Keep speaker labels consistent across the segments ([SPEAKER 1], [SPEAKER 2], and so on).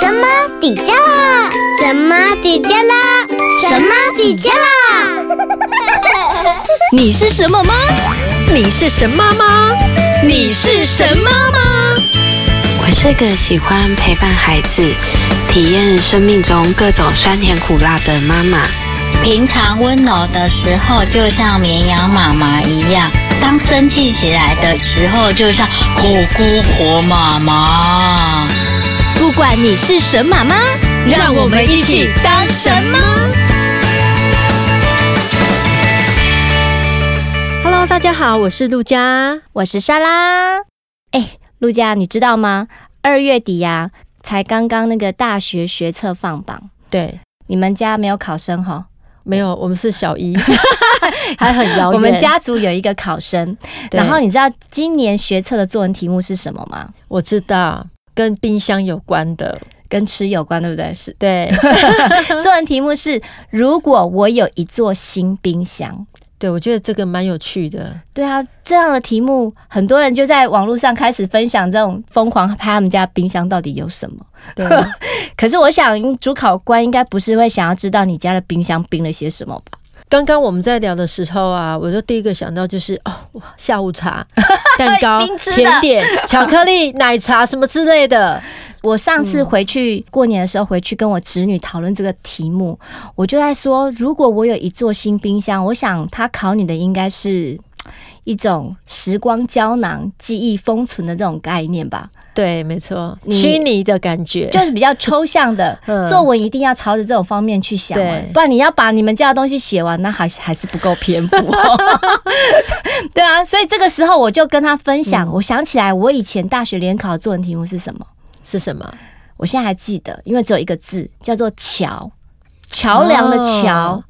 [SPEAKER 1] 神妈底加啦？什么底加啦？什么底加啦？
[SPEAKER 2] 你是什么妈？你是神妈吗？你是神妈吗？
[SPEAKER 3] 我是个喜欢陪伴孩子、体验生命中各种酸甜苦辣的妈妈。
[SPEAKER 4] 平常温柔的时候，就像绵羊妈妈一样；当生气起来的时候，就像火姑婆妈妈。
[SPEAKER 2] 不管你是神马妈，让我们一起当神妈。
[SPEAKER 5] Hello，大家好，我是陆佳，
[SPEAKER 6] 我是莎拉。哎，陆佳，你知道吗？二月底呀、啊，才刚刚那个大学学测放榜。
[SPEAKER 5] 对，
[SPEAKER 6] 你们家没有考生哈？
[SPEAKER 5] 没有，我们是小一，还很遥远。
[SPEAKER 6] 我们家族有一个考生，然后你知道今年学测的作文题目是什么吗？
[SPEAKER 5] 我知道。跟冰箱有关的，
[SPEAKER 6] 跟吃有关，对不对？是
[SPEAKER 5] 对。
[SPEAKER 6] 作文题目是：如果我有一座新冰箱。
[SPEAKER 5] 对，我觉得这个蛮有趣的。
[SPEAKER 6] 对啊，这样的题目，很多人就在网络上开始分享这种疯狂拍他们家冰箱到底有什么。对。可是我想，主考官应该不是会想要知道你家的冰箱冰了些什么吧？
[SPEAKER 5] 刚刚我们在聊的时候啊，我就第一个想到就是哦，下午茶、蛋糕、甜点、巧克力、奶茶什么之类的。
[SPEAKER 6] 我上次回去过年的时候，回去跟我侄女讨论这个题目，我就在说，如果我有一座新冰箱，我想他考你的应该是一种时光胶囊、记忆封存的这种概念吧。
[SPEAKER 5] 对，没错，虚拟的感觉
[SPEAKER 6] 就是比较抽象的。作文一定要朝着这种方面去想，不然你要把你们家的东西写完，那还还是不够篇幅。对啊，所以这个时候我就跟他分享，嗯、我想起来我以前大学联考的作文题目是什么？
[SPEAKER 5] 是什么？
[SPEAKER 6] 我现在还记得，因为只有一个字，叫做桥，桥梁的桥。哦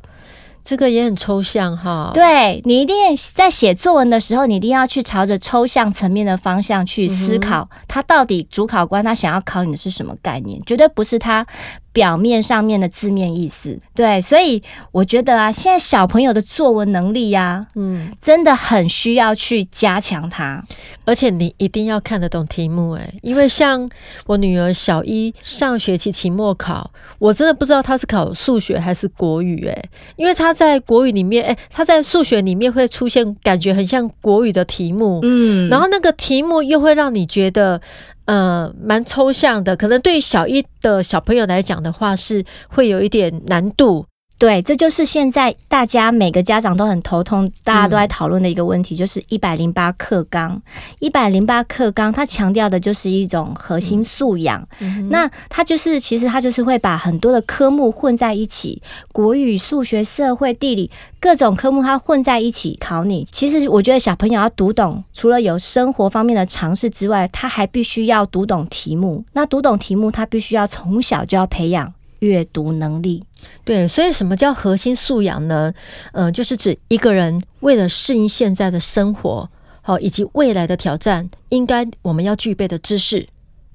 [SPEAKER 5] 这个也很抽象哈，
[SPEAKER 6] 对，你一定在写作文的时候，你一定要去朝着抽象层面的方向去思考，他到底主考官他想要考你的是什么概念，绝对不是他表面上面的字面意思。对，所以我觉得啊，现在小朋友的作文能力呀，嗯，真的很需要去加强它，
[SPEAKER 5] 而且你一定要看得懂题目哎，因为像我女儿小一上学期期末考，我真的不知道她是考数学还是国语哎，因为她。在国语里面，哎，她在数学里面会出现感觉很像国语的题目，嗯，然后那个题目又会让你觉得，呃，蛮抽象的，可能对于小一的小朋友来讲的话，是会有一点难度。
[SPEAKER 6] 对，这就是现在大家每个家长都很头痛，大家都在讨论的一个问题，嗯、就是一百零八课纲。一百零八课纲，它强调的就是一种核心素养。嗯、那它就是，其实它就是会把很多的科目混在一起，国语、数学、社会、地理各种科目，它混在一起考你。其实我觉得小朋友要读懂，除了有生活方面的常识之外，他还必须要读懂题目。那读懂题目，他必须要从小就要培养。阅读能力，
[SPEAKER 5] 对，所以什么叫核心素养呢？嗯、就是指一个人为了适应现在的生活，好以及未来的挑战，应该我们要具备的知识、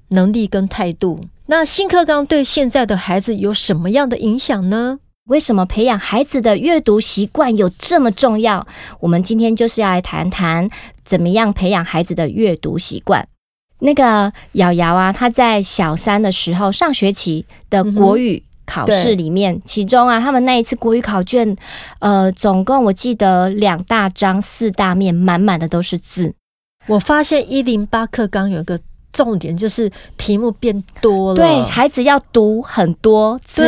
[SPEAKER 5] 能力跟态度。那新课纲对现在的孩子有什么样的影响呢？
[SPEAKER 6] 为什么培养孩子的阅读习惯有这么重要？我们今天就是要来谈谈怎么样培养孩子的阅读习惯。那个瑶瑶啊，她在小三的时候上学期的国语考试里面，嗯、其中啊，他们那一次国语考卷，呃，总共我记得两大张四大面，满满的都是字。
[SPEAKER 5] 我发现一零八课纲有一个重点，就是题目变多了，
[SPEAKER 6] 对，孩子要读很多字。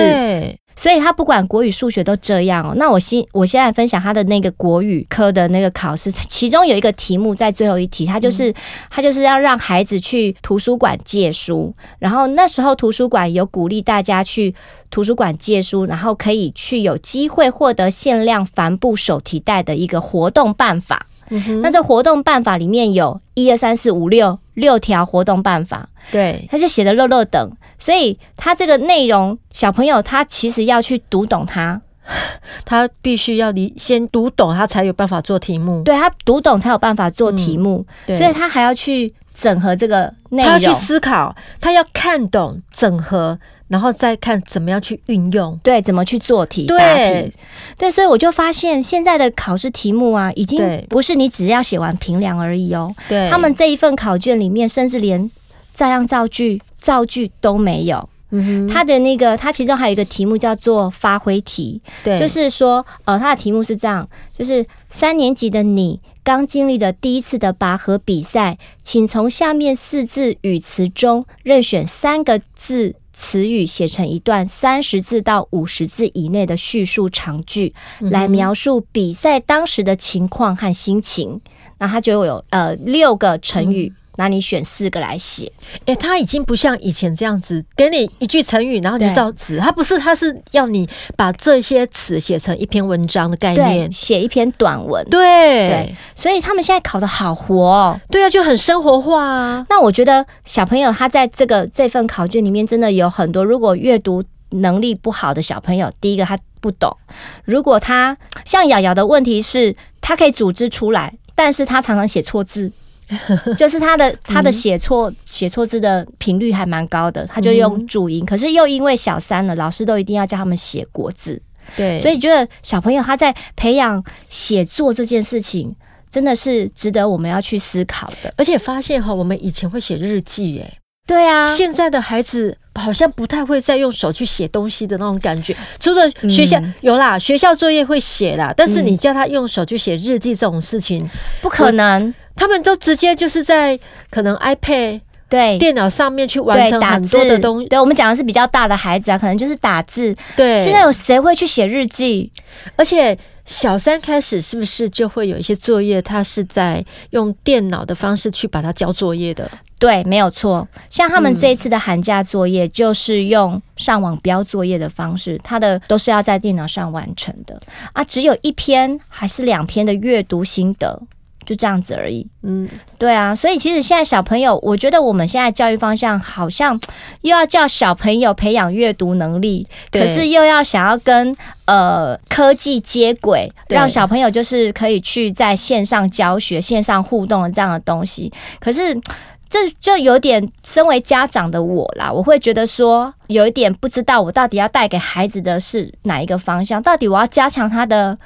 [SPEAKER 6] 对。所以他不管国语、数学都这样哦。那我现我现在分享他的那个国语科的那个考试，其中有一个题目在最后一题，他就是他就是要让孩子去图书馆借书。然后那时候图书馆有鼓励大家去图书馆借书，然后可以去有机会获得限量帆布手提袋的一个活动办法。嗯、那这活动办法里面有一二三四五六六条活动办法，
[SPEAKER 5] 对，
[SPEAKER 6] 他就写的落落长，所以他这个内容，小朋友他其实要去读懂它，
[SPEAKER 5] 他必须要你先读懂，他才有办法做题目。
[SPEAKER 6] 对，他读懂才有办法做题目，嗯、所以他还要去整合这个内容，他
[SPEAKER 5] 要去思考，他要看懂整合。然后再看怎么样去运用，
[SPEAKER 6] 对，怎么去做题、答题，对，所以我就发现现在的考试题目啊，已经不是你只要写完评量而已哦。对，他们这一份考卷里面，甚至连照样造句、造句都没有。嗯，他的那个，他其中还有一个题目叫做发挥题，
[SPEAKER 5] 对，
[SPEAKER 6] 就是说，呃，他的题目是这样，就是三年级的你刚经历的第一次的拔河比赛，请从下面四字语词中任选三个字。词语写成一段三十字到五十字以内的叙述长句，来描述比赛当时的情况和心情。那它就有呃六个成语。嗯那你选四个来写，
[SPEAKER 5] 哎、欸，他已经不像以前这样子，给你一句成语，然后你就到词，他不是，他是要你把这些词写成一篇文章的概念，
[SPEAKER 6] 写一篇短文，
[SPEAKER 5] 对，
[SPEAKER 6] 对，所以他们现在考的好活哦，
[SPEAKER 5] 对啊，就很生活化啊。
[SPEAKER 6] 那我觉得小朋友他在这个这份考卷里面真的有很多，如果阅读能力不好的小朋友，第一个他不懂，如果他像瑶瑶的问题是，他可以组织出来，但是他常常写错字。就是他的他的写错写错字的频率还蛮高的，他就用注音，可是又因为小三了，老师都一定要叫他们写国字，
[SPEAKER 5] 对，
[SPEAKER 6] 所以觉得小朋友他在培养写作这件事情，真的是值得我们要去思考的。
[SPEAKER 5] 而且发现哈，我们以前会写日记，哎，
[SPEAKER 6] 对啊，
[SPEAKER 5] 现在的孩子好像不太会再用手去写东西的那种感觉，除了学校、嗯、有啦，学校作业会写啦，但是你叫他用手去写日记这种事情，
[SPEAKER 6] 不可能。
[SPEAKER 5] 他们都直接就是在可能 iPad
[SPEAKER 6] 对
[SPEAKER 5] 电脑上面去完成很多的东西。
[SPEAKER 6] 对，我们讲的是比较大的孩子啊，可能就是打字。
[SPEAKER 5] 对，
[SPEAKER 6] 现在有谁会去写日记？
[SPEAKER 5] 而且小三开始是不是就会有一些作业，他是在用电脑的方式去把它交作业的？
[SPEAKER 6] 对，没有错。像他们这一次的寒假作业，就是用上网标作业的方式，他的都是要在电脑上完成的啊。只有一篇还是两篇的阅读心得。就这样子而已，嗯，对啊，所以其实现在小朋友，我觉得我们现在教育方向好像 又要叫小朋友培养阅读能力，可是又要想要跟呃科技接轨，让小朋友就是可以去在线上教学、线上互动的这样的东西。可是 这就有点，身为家长的我啦，我会觉得说有一点不知道，我到底要带给孩子的是哪一个方向？到底我要加强他的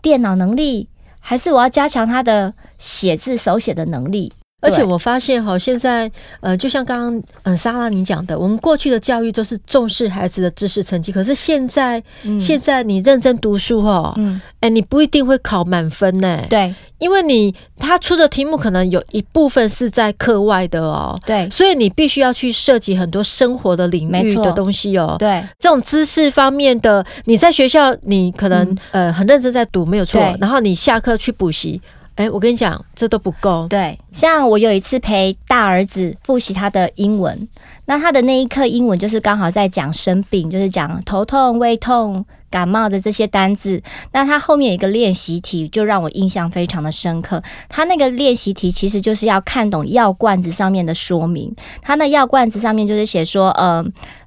[SPEAKER 6] 电脑能力？还是我要加强他的写字手写的能力，
[SPEAKER 5] 而且我发现哈，现在呃，就像刚刚嗯莎拉你讲的，我们过去的教育都是重视孩子的知识成绩，可是现在、嗯、现在你认真读书哈，嗯，哎，你不一定会考满分呢，
[SPEAKER 6] 对。
[SPEAKER 5] 因为你他出的题目可能有一部分是在课外的哦，
[SPEAKER 6] 对，
[SPEAKER 5] 所以你必须要去涉及很多生活的领域的东西哦，
[SPEAKER 6] 对，
[SPEAKER 5] 这种知识方面的，你在学校你可能、嗯、呃很认真在读没有错，然后你下课去补习。哎，我跟你讲，这都不够。
[SPEAKER 6] 对，像我有一次陪大儿子复习他的英文，那他的那一课英文就是刚好在讲生病，就是讲头痛、胃痛、感冒的这些单字。那他后面有一个练习题，就让我印象非常的深刻。他那个练习题其实就是要看懂药罐子上面的说明。他那药罐子上面就是写说，呃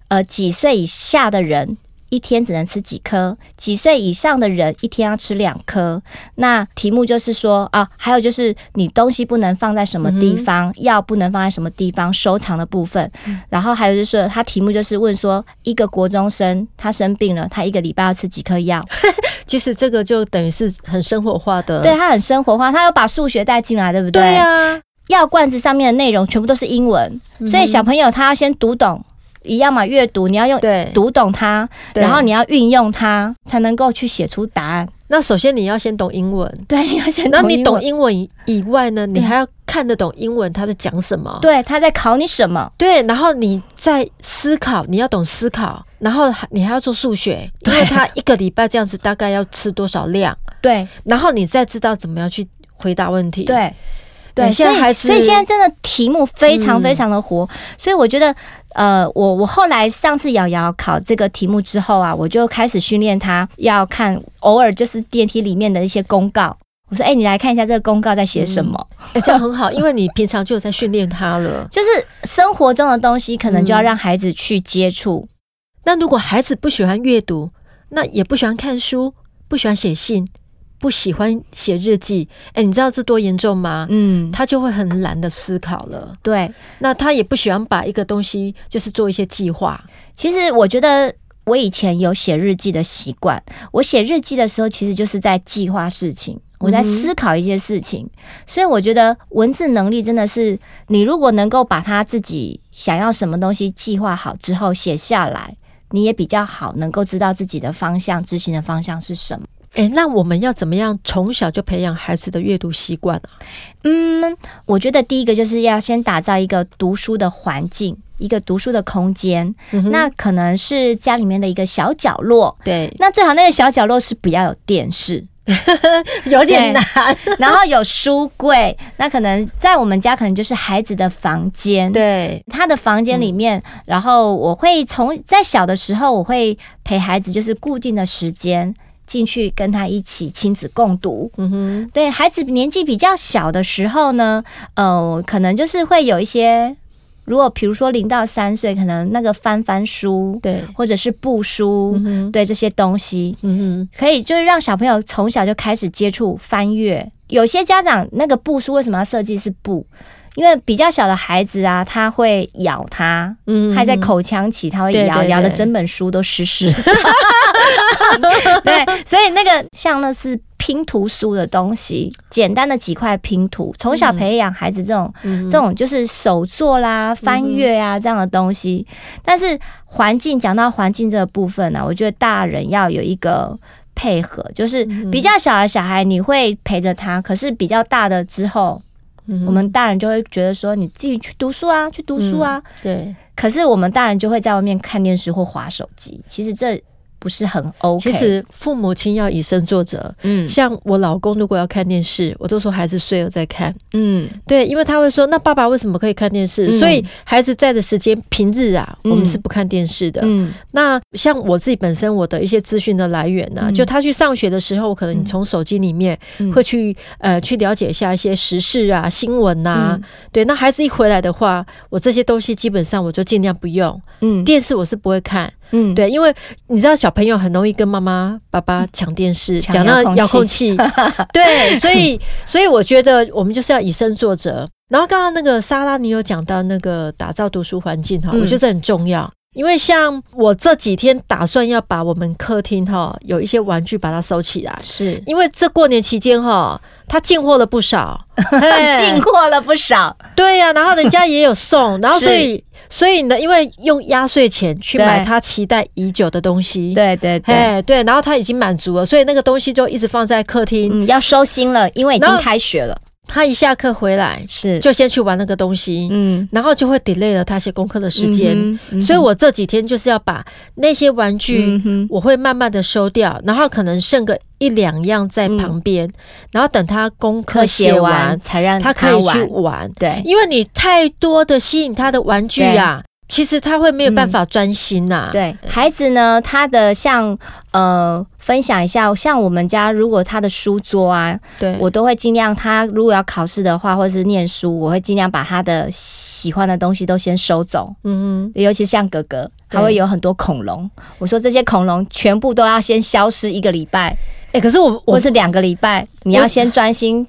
[SPEAKER 6] 呃，几岁以下的人。一天只能吃几颗？几岁以上的人一天要吃两颗。那题目就是说啊，还有就是你东西不能放在什么地方，药、嗯、不能放在什么地方，收藏的部分。嗯、然后还有就是说，他题目就是问说，一个国中生他生病了，他一个礼拜要吃几颗药？
[SPEAKER 5] 其实这个就等于是很生活化的，
[SPEAKER 6] 对，他很生活化，他有把数学带进来，对不对？
[SPEAKER 5] 对啊，
[SPEAKER 6] 药罐子上面的内容全部都是英文，嗯、所以小朋友他要先读懂。一样嘛，阅读你要用读懂它，然后你要运用它，才能够去写出答案。
[SPEAKER 5] 那首先你要先懂英文，
[SPEAKER 6] 对，你要先懂英文。那
[SPEAKER 5] 你懂英文以外呢，你还要看得懂英文他在讲什么？
[SPEAKER 6] 对，他在考你什么？
[SPEAKER 5] 对，然后你在思考，你要懂思考，然后你还要做数学，因为他一个礼拜这样子大概要吃多少量？
[SPEAKER 6] 对，
[SPEAKER 5] 然后你再知道怎么样去回答问题。
[SPEAKER 6] 对。对，所以所以现在真的题目非常非常的活，嗯、所以我觉得，呃，我我后来上次瑶瑶考这个题目之后啊，我就开始训练他要看，偶尔就是电梯里面的一些公告。我说，哎、欸，你来看一下这个公告在写什么？哎、
[SPEAKER 5] 嗯欸，这样很好，因为你平常就有在训练他了。
[SPEAKER 6] 就是生活中的东西，可能就要让孩子去接触、嗯。
[SPEAKER 5] 那如果孩子不喜欢阅读，那也不喜欢看书，不喜欢写信。不喜欢写日记，哎，你知道这多严重吗？嗯，他就会很懒得思考了。
[SPEAKER 6] 对，
[SPEAKER 5] 那他也不喜欢把一个东西就是做一些计划。
[SPEAKER 6] 其实我觉得我以前有写日记的习惯，我写日记的时候其实就是在计划事情。我在思考一些事情，嗯、所以我觉得文字能力真的是，你如果能够把他自己想要什么东西计划好之后写下来，你也比较好能够知道自己的方向、执行的方向是什么。
[SPEAKER 5] 诶、欸，那我们要怎么样从小就培养孩子的阅读习惯啊？
[SPEAKER 6] 嗯，我觉得第一个就是要先打造一个读书的环境，一个读书的空间。嗯、那可能是家里面的一个小角落。对，那最好那个小角落是不要有电视，
[SPEAKER 5] 有点难。
[SPEAKER 6] 然后有书柜，那可能在我们家可能就是孩子的房间。对，他的房间里面，嗯、然后我会从在小的时候，我会陪孩子，就是固定的时间。进去跟他一起亲子共读，嗯哼，对孩子年纪比较小的时候呢，呃，可能就是会有一些，如果比如说零到三岁，可能那个翻翻书，对，或者是布书，对这些东西，嗯哼，可以就是让小朋友从小就开始接触翻阅。有些家长那个布书为什么要设计是布？因为比较小的孩子啊，他会咬它，嗯，还在口腔期，他会咬，咬的整本书都湿湿的。对，所以那个像那是拼图书的东西，简单的几块拼图，从小培养孩子这种、嗯、这种就是手作啦、翻阅啊这样的东西。但是环境讲到环境这个部分呢、啊，我觉得大人要有一个配合，就是比较小的小孩你会陪着他，可是比较大的之后。我们大人就会觉得说，你自己去读书啊，去读书啊。嗯、对。可是我们大人就会在外面看电视或划手机。其实这。不是很 OK。其实
[SPEAKER 5] 父母亲要以身作则。嗯，像我老公如果要看电视，我都说孩子睡了再看。嗯，对，因为他会说，那爸爸为什么可以看电视？嗯、所以孩子在的时间，平日啊，我们是不看电视的。嗯，那像我自己本身，我的一些资讯的来源呢、啊，嗯、就他去上学的时候，可能你从手机里面会去、嗯、呃去了解一下一些时事啊、新闻呐、啊。嗯、对，那孩子一回来的话，我这些东西基本上我就尽量不用。嗯，电视我是不会看。嗯，对，因为你知道小朋友很容易跟妈妈、爸爸抢电视，抢那个遥控器。对，所以所以我觉得我们就是要以身作则。然后刚刚那个莎拉，你有讲到那个打造读书环境哈，我觉得这很重要。因为像我这几天打算要把我们客厅哈有一些玩具把它收起来，是因为这过年期间哈，他进货了不少，
[SPEAKER 6] 进货了不少。
[SPEAKER 5] 对呀、啊，然后人家也有送，然后所以。所以呢，因为用压岁钱去买他期待已久的东西，对对对。对，然后他已经满足了，所以那个东西就一直放在客厅，
[SPEAKER 6] 嗯，要收心了，因为已经开学了。
[SPEAKER 5] 他一下课回来是。就先去玩那个东西，嗯，然后就会 delay 了他写功课的时间，嗯嗯、所以我这几天就是要把那些玩具，我会慢慢的收掉，嗯、然后可能剩个一两样在旁边，嗯、然后等他功课写完才让他可以去玩，对，因为你太多的吸引他的玩具啊。其实他会没有办法专心呐、啊嗯。
[SPEAKER 6] 对孩子呢，他的像呃，分享一下，像我们家如果他的书桌啊，对我都会尽量，他如果要考试的话，或者是念书，我会尽量把他的喜欢的东西都先收走。嗯哼，尤其像哥哥，他会有很多恐龙，我说这些恐龙全部都要先消失一个礼拜。哎、欸，可是我我或是两个礼拜，你要先专心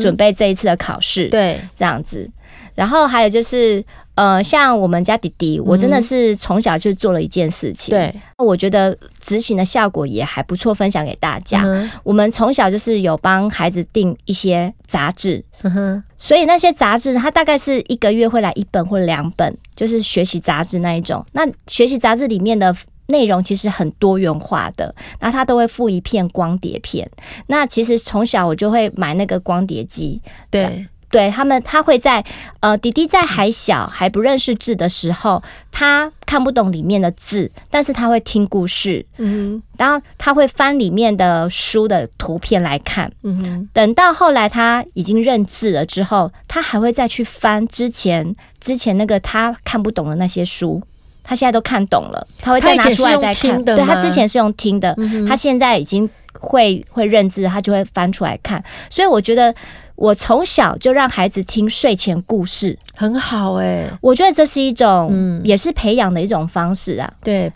[SPEAKER 6] 准备这一次的考试。对，这样子。然后还有就是。呃，像我们家弟弟，我真的是从小就做了一件事情，对，我觉得执行的效果也还不错，分享给大家。嗯、我们从小就是有帮孩子订一些杂志，嗯、哼所以那些杂志它大概是一个月会来一本或两本，就是学习杂志那一种。那学习杂志里面的内容其实很多元化的，那他都会附一片光碟片。那其实从小我就会买那个光碟机，对。对他们，他会在呃，弟弟在还小还不认识字的时候，他看不懂里面的字，但是他会听故事，嗯哼，然后他会翻里面的书的图片来看，嗯哼，等到后来他已经认字了之后，他还会再去翻之前之前那个他看不懂的那些书，他现在都看懂了，他会再拿出来再看，对，他之前是用听的，嗯，他现在已经会会认字，他就会翻出来看，所以我觉得。我从小就让孩子听睡前故事，
[SPEAKER 5] 很好哎、欸。
[SPEAKER 6] 我觉得这是一种，嗯，也是培养的一种方式啊。对，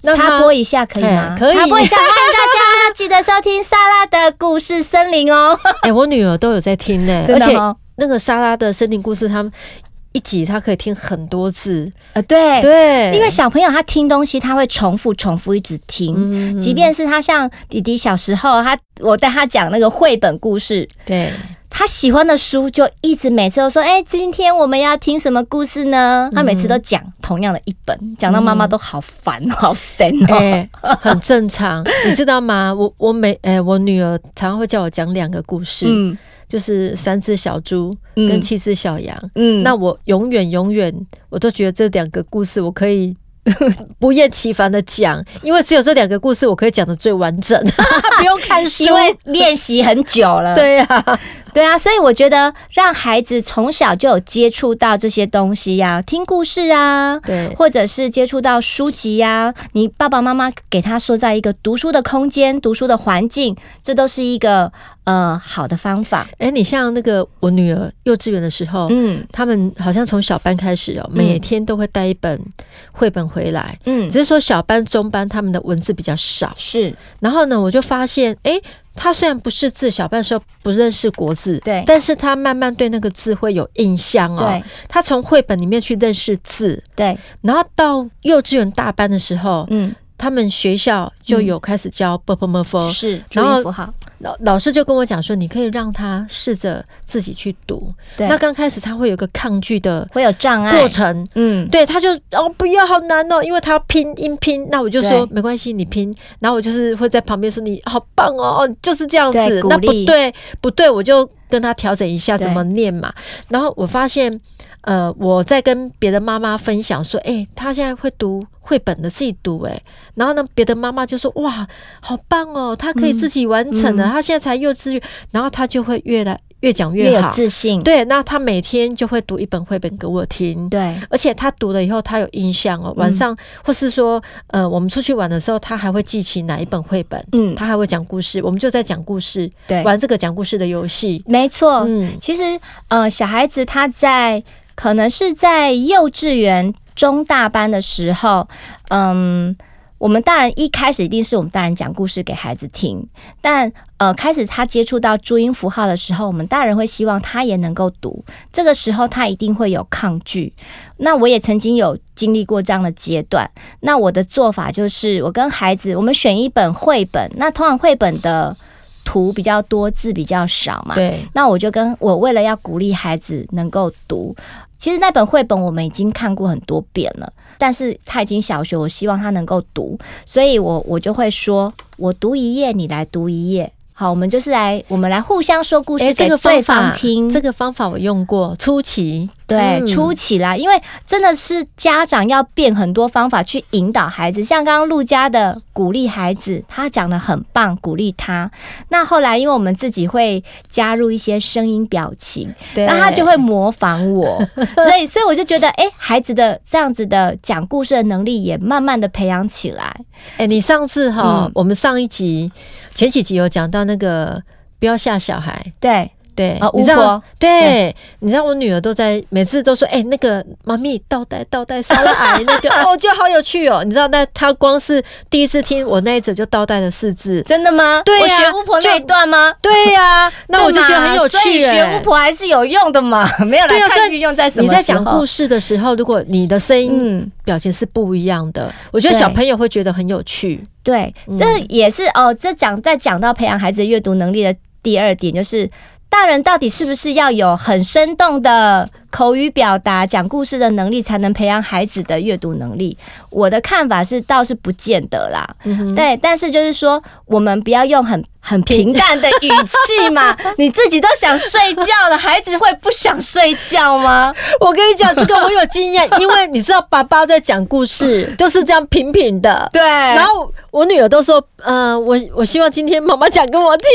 [SPEAKER 6] 插播一下可以吗？可以，插播一下，欢迎大家记得收听莎拉的故事森林哦。
[SPEAKER 5] 哎、欸，我女儿都有在听呢、欸，而且那个莎拉的森林故事，他们一集他可以听很多次，
[SPEAKER 6] 呃，对。
[SPEAKER 5] 对，
[SPEAKER 6] 因为小朋友他听东西他会重复重复一直听，
[SPEAKER 5] 嗯。
[SPEAKER 6] 即便是他像弟弟小时候，他我带他讲那个绘本故事，
[SPEAKER 5] 对。
[SPEAKER 6] 他喜欢的书就一直每次都说：“哎、欸，今天我们要听什么故事呢？”他每次都讲同样的一本，讲到妈妈都好烦、嗯、好神哦、
[SPEAKER 5] 欸，很正常，你知道吗？我我每哎、欸，我女儿常常会叫我讲两个故事，嗯，就是三只小猪跟七只小羊，嗯，那我永远永远我都觉得这两个故事我可以。不厌其烦的讲，因为只有这两个故事我可以讲的最完整，不用看书，
[SPEAKER 6] 因为练习很久了。
[SPEAKER 5] 对呀、啊，
[SPEAKER 6] 对啊，所以我觉得让孩子从小就有接触到这些东西呀、啊，听故事啊，
[SPEAKER 5] 对，
[SPEAKER 6] 或者是接触到书籍呀、啊，你爸爸妈妈给他说在一个读书的空间、读书的环境，这都是一个呃好的方法。
[SPEAKER 5] 哎、欸，你像那个我女儿幼稚园的时候，嗯，他们好像从小班开始哦、喔，每天都会带一本绘本回来，嗯，只是说小班、中班他们的文字比较少，
[SPEAKER 6] 是。
[SPEAKER 5] 然后呢，我就发现，哎、欸，他虽然不识字，小班的时候不认识国字，
[SPEAKER 6] 对，
[SPEAKER 5] 但是他慢慢对那个字会有印象哦。
[SPEAKER 6] 对，
[SPEAKER 5] 他从绘本里面去认识字，
[SPEAKER 6] 对。
[SPEAKER 5] 然后到幼稚园大班的时候，嗯，他们学校就有开始教
[SPEAKER 6] Bopemorpho，
[SPEAKER 5] 然
[SPEAKER 6] 后
[SPEAKER 5] 老老师就跟我讲说，你可以让他试着自己去读。那刚开始他会有个抗拒的，
[SPEAKER 6] 会有障碍
[SPEAKER 5] 过程。嗯，对，他就哦不要，好难哦，因为他要拼音拼。那我就说没关系，你拼。然后我就是会在旁边说你好棒哦，就是这样子。那不对，不对，我就。跟他调整一下怎么念嘛。然后我发现。呃，我在跟别的妈妈分享说，哎、欸，他现在会读绘本的，自己读，哎，然后呢，别的妈妈就说，哇，好棒哦，他可以自己完成了，嗯嗯、他现在才幼稚园，然后他就会越来越讲越好，
[SPEAKER 6] 越有自信，
[SPEAKER 5] 对，那他每天就会读一本绘本给我听，
[SPEAKER 6] 对，
[SPEAKER 5] 而且他读了以后，他有印象哦，晚上、嗯、或是说，呃，我们出去玩的时候，他还会记起哪一本绘本，嗯，他还会讲故事，我们就在讲故事，对，玩这个讲故事的游戏，
[SPEAKER 6] 没错，嗯，其实，呃，小孩子他在。可能是在幼稚园中大班的时候，嗯，我们大人一开始一定是我们大人讲故事给孩子听，但呃，开始他接触到注音符号的时候，我们大人会希望他也能够读，这个时候他一定会有抗拒。那我也曾经有经历过这样的阶段，那我的做法就是，我跟孩子我们选一本绘本，那通常绘本的。图比较多，字比较少嘛。
[SPEAKER 5] 对。
[SPEAKER 6] 那我就跟我为了要鼓励孩子能够读，其实那本绘本我们已经看过很多遍了，但是他已经小学，我希望他能够读，所以我我就会说，我读一页，你来读一页。好，我们就是来，我们来互相说故事给对方听。
[SPEAKER 5] 这个方法我用过，初期。
[SPEAKER 6] 对，嗯、初期啦，因为真的是家长要变很多方法去引导孩子，像刚刚陆家的鼓励孩子，他讲的很棒，鼓励他。那后来，因为我们自己会加入一些声音表情，
[SPEAKER 5] 对，
[SPEAKER 6] 那他就会模仿我，所以，所以我就觉得，哎、欸，孩子的这样子的讲故事的能力也慢慢的培养起来。
[SPEAKER 5] 哎、欸，你上次哈，嗯、我们上一集。前几集有讲到那个不要吓小孩，
[SPEAKER 6] 对
[SPEAKER 5] 对，
[SPEAKER 6] 啊，
[SPEAKER 5] 你知道，对，
[SPEAKER 6] 对
[SPEAKER 5] 你知道我女儿都在每次都说，哎、欸，那个妈咪倒带倒带沙拉矮那个 哦，就好有趣哦，你知道，那她光是第一次听我那一则就倒带了四字，
[SPEAKER 6] 真的吗？
[SPEAKER 5] 对呀、啊，
[SPEAKER 6] 学巫婆那一段吗？
[SPEAKER 5] 对呀、啊，那我就觉得很有趣，所以
[SPEAKER 6] 学巫婆还是有用的嘛，没有来看运用在什么？
[SPEAKER 5] 你在讲故事的时候，如果你的声音表情是不一样的，嗯、我觉得小朋友会觉得很有趣。
[SPEAKER 6] 对，这也是哦。这讲在讲到培养孩子阅读能力的第二点，就是大人到底是不是要有很生动的口语表达、讲故事的能力，才能培养孩子的阅读能力？我的看法是，倒是不见得啦。嗯、对，但是就是说，我们不要用很。很平淡的语气嘛，你自己都想睡觉了，孩子会不想睡觉吗？
[SPEAKER 5] 我跟你讲，这个我有经验，因为你知道，爸爸在讲故事 就是这样平平的，
[SPEAKER 6] 对。
[SPEAKER 5] 然后我女儿都说，嗯、呃，我我希望今天妈妈讲给我听，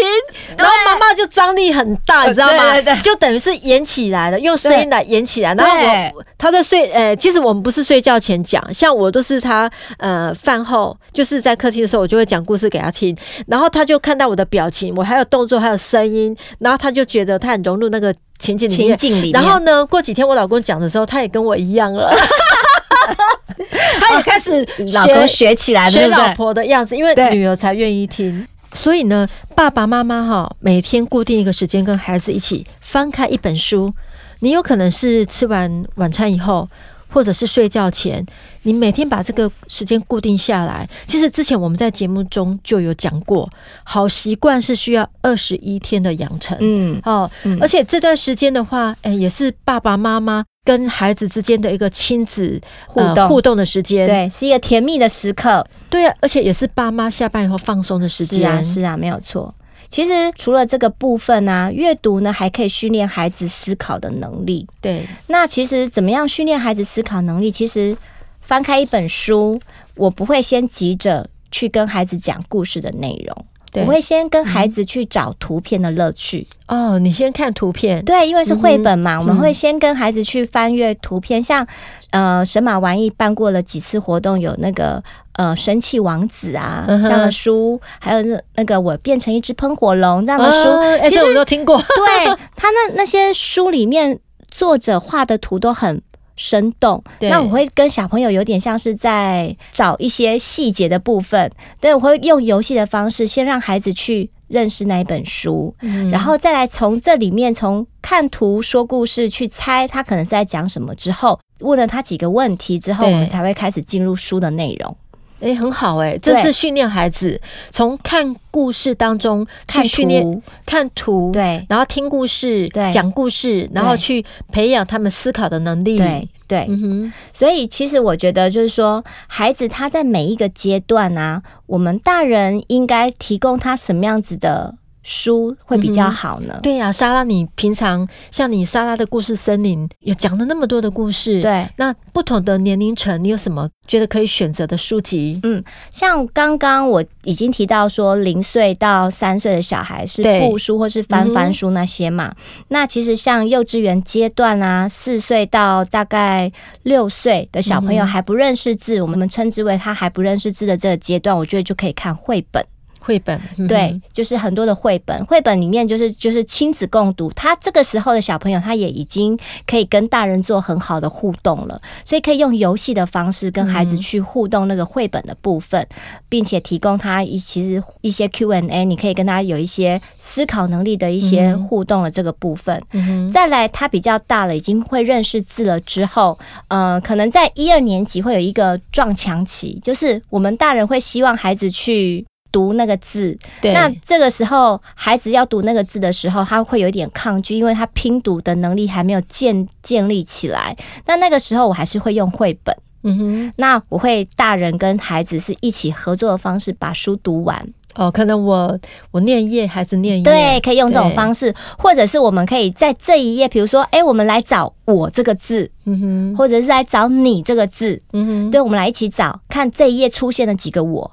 [SPEAKER 5] 然后妈妈就张力很大，你知道吗？对对对，就等于是演起来了，用声音来演起来。然后我她在睡，呃，其实我们不是睡觉前讲，像我都是他呃饭后，就是在客厅的时候，我就会讲故事给他听，然后他就看到我的表情，我还有动作，还有声音，然后他就觉得他很融入那个情景里面。情景里面。然后呢，过几天我老公讲的时候，他也跟我一样了，他也开始
[SPEAKER 6] 老公学起来了，
[SPEAKER 5] 学老婆的样子，因为女儿才愿意听。所以呢，爸爸妈妈哈，每天固定一个时间跟孩子一起翻开一本书，你有可能是吃完晚餐以后，或者是睡觉前，你每天把这个时间固定下来。其实之前我们在节目中就有讲过，好习惯是需要二十一天的养成。嗯，哦，嗯、而且这段时间的话，哎，也是爸爸妈妈跟孩子之间的一个亲子互动、呃、互动的时间，
[SPEAKER 6] 对，是一个甜蜜的时刻。
[SPEAKER 5] 对啊，而且也是爸妈下班以后放松的时间。
[SPEAKER 6] 是啊，是啊，没有错。其实除了这个部分呢、啊，阅读呢还可以训练孩子思考的能力。对，那其实怎么样训练孩子思考能力？其实翻开一本书，我不会先急着去跟孩子讲故事的内容。我会先跟孩子去找图片的乐趣。
[SPEAKER 5] 哦，你先看图片。
[SPEAKER 6] 对，因为是绘本嘛，嗯、我们会先跟孩子去翻阅图片。嗯、像呃，神马玩意办过了几次活动，有那个呃，神奇王子啊、嗯、这样的书，还有那那个我变成一只喷火龙这样的书，
[SPEAKER 5] 哦、其实、欸、我都听过。
[SPEAKER 6] 对，他那那些书里面，作者画的图都很。生动，那我会跟小朋友有点像是在找一些细节的部分，对，我会用游戏的方式先让孩子去认识那一本书，嗯、然后再来从这里面从看图说故事去猜他可能是在讲什么，之后问了他几个问题之后，我们才会开始进入书的内容。
[SPEAKER 5] 哎，很好哎，这是训练孩子从看故事当中去训练看图，对，然后听故事，对，讲故事，然后去培养他们思考的能力，
[SPEAKER 6] 对对。嗯哼，所以其实我觉得就是说，孩子他在每一个阶段啊，我们大人应该提供他什么样子的书会比较好呢？
[SPEAKER 5] 嗯、对呀、啊，莎拉，你平常像你莎拉的故事森林也讲了那么多的故事，对，那不同的年龄层，你有什么觉得可以选择的书籍？
[SPEAKER 6] 嗯，像刚刚我已经提到说，零岁到三岁的小孩是布书或是翻翻书那些嘛，嗯、那其实像幼稚园阶段啊，四岁到大概六岁的小朋友还不认识字，嗯、我们称之为他还不认识字的这个阶段，我觉得就可以看绘本。
[SPEAKER 5] 绘本、嗯、
[SPEAKER 6] 对，就是很多的绘本，绘本里面就是就是亲子共读。他这个时候的小朋友，他也已经可以跟大人做很好的互动了，所以可以用游戏的方式跟孩子去互动那个绘本的部分，嗯、并且提供他一其实一些 Q&A，你可以跟他有一些思考能力的一些互动的这个部分。嗯、再来，他比较大了，已经会认识字了之后，呃，可能在一二年级会有一个撞墙期，就是我们大人会希望孩子去。读那个字，对。那这个时候孩子要读那个字的时候，他会有一点抗拒，因为他拼读的能力还没有建建立起来。那那个时候我还是会用绘本，嗯哼，那我会大人跟孩子是一起合作的方式把书读完。
[SPEAKER 5] 哦，可能我我念一页，孩子念一页，
[SPEAKER 6] 对，可以用这种方式，或者是我们可以在这一页，比如说，哎，我们来找我这个字，嗯哼，或者是来找你这个字，嗯哼，对，我们来一起找，看这一页出现了几个我。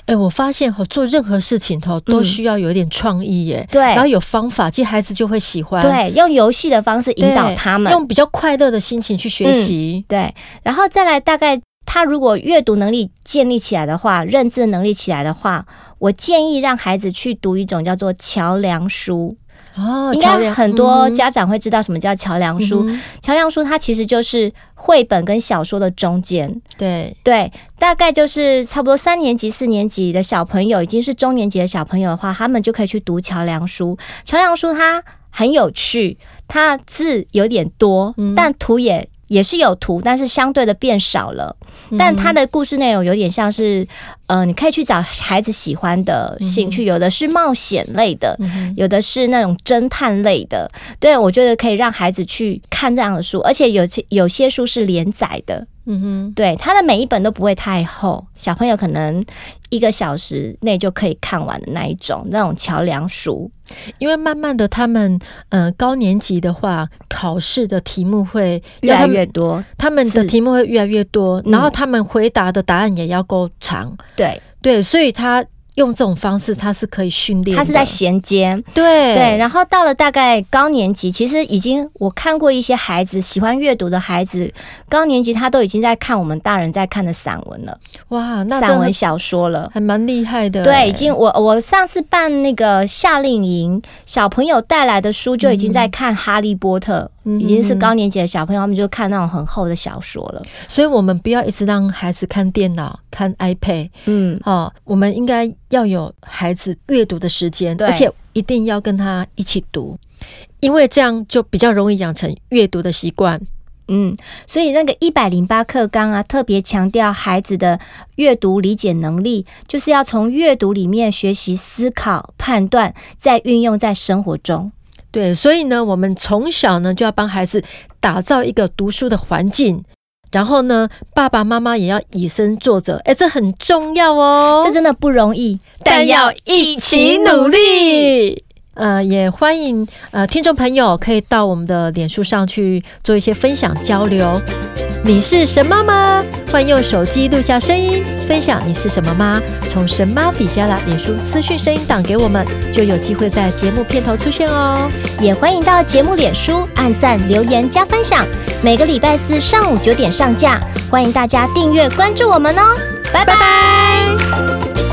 [SPEAKER 5] 哎、欸，我发现哈，做任何事情哈都需要有一点创意耶，
[SPEAKER 6] 对、嗯，
[SPEAKER 5] 然后有方法，其实孩子就会喜欢。
[SPEAKER 6] 对，用游戏的方式引导他们，
[SPEAKER 5] 用比较快乐的心情去学习、嗯。
[SPEAKER 6] 对，然后再来，大概他如果阅读能力建立起来的话，认知能力起来的话，我建议让孩子去读一种叫做桥梁书。哦，应该很多家长会知道什么叫桥梁书。嗯、桥梁书它其实就是绘本跟小说的中间。对对，大概就是差不多三年级、四年级的小朋友，已经是中年级的小朋友的话，他们就可以去读桥梁书。桥梁书它很有趣，它字有点多，嗯、但图也。也是有图，但是相对的变少了。但它的故事内容有点像是，呃，你可以去找孩子喜欢的兴趣，有的是冒险类的，有的是那种侦探类的。对，我觉得可以让孩子去看这样的书，而且有些有些书是连载的。嗯哼，对，他的每一本都不会太厚，小朋友可能一个小时内就可以看完的那一种，那种桥梁书。
[SPEAKER 5] 因为慢慢的，他们呃高年级的话，考试的题目会
[SPEAKER 6] 越来越多，
[SPEAKER 5] 他们的题目会越来越多，然后他们回答的答案也要够长。
[SPEAKER 6] 对
[SPEAKER 5] 对，所以他。用这种方式，它是可以训练，
[SPEAKER 6] 它是在衔接，
[SPEAKER 5] 对
[SPEAKER 6] 对。然后到了大概高年级，其实已经我看过一些孩子喜欢阅读的孩子，高年级他都已经在看我们大人在看的散文了，哇，那散文小说了，
[SPEAKER 5] 还蛮厉害的。
[SPEAKER 6] 对，已经我我上次办那个夏令营，小朋友带来的书就已经在看《哈利波特》。嗯已经是高年级的小朋友，他们就看那种很厚的小说了。
[SPEAKER 5] 所以，我们不要一直让孩子看电脑、看 iPad。嗯，哦，我们应该要有孩子阅读的时间，而且一定要跟他一起读。因为这样就比较容易养成阅读的习惯。
[SPEAKER 6] 嗯，所以那个一百零八课纲啊，特别强调孩子的阅读理解能力，就是要从阅读里面学习思考、判断，再运用在生活中。
[SPEAKER 5] 对，所以呢，我们从小呢就要帮孩子打造一个读书的环境，然后呢，爸爸妈妈也要以身作则，哎，这很重要哦，
[SPEAKER 6] 这真的不容易，
[SPEAKER 5] 但要一起努力。呃，也欢迎呃听众朋友可以到我们的脸书上去做一些分享交流。你是神妈吗？欢迎用手机录下声音，分享你是什么吗？从神妈底加拉脸书私讯声音档给我们，就有机会在节目片头出现哦。
[SPEAKER 6] 也欢迎到节目脸书按赞、留言、加分享。每个礼拜四上午九点上架，欢迎大家订阅关注我们哦。拜拜。拜拜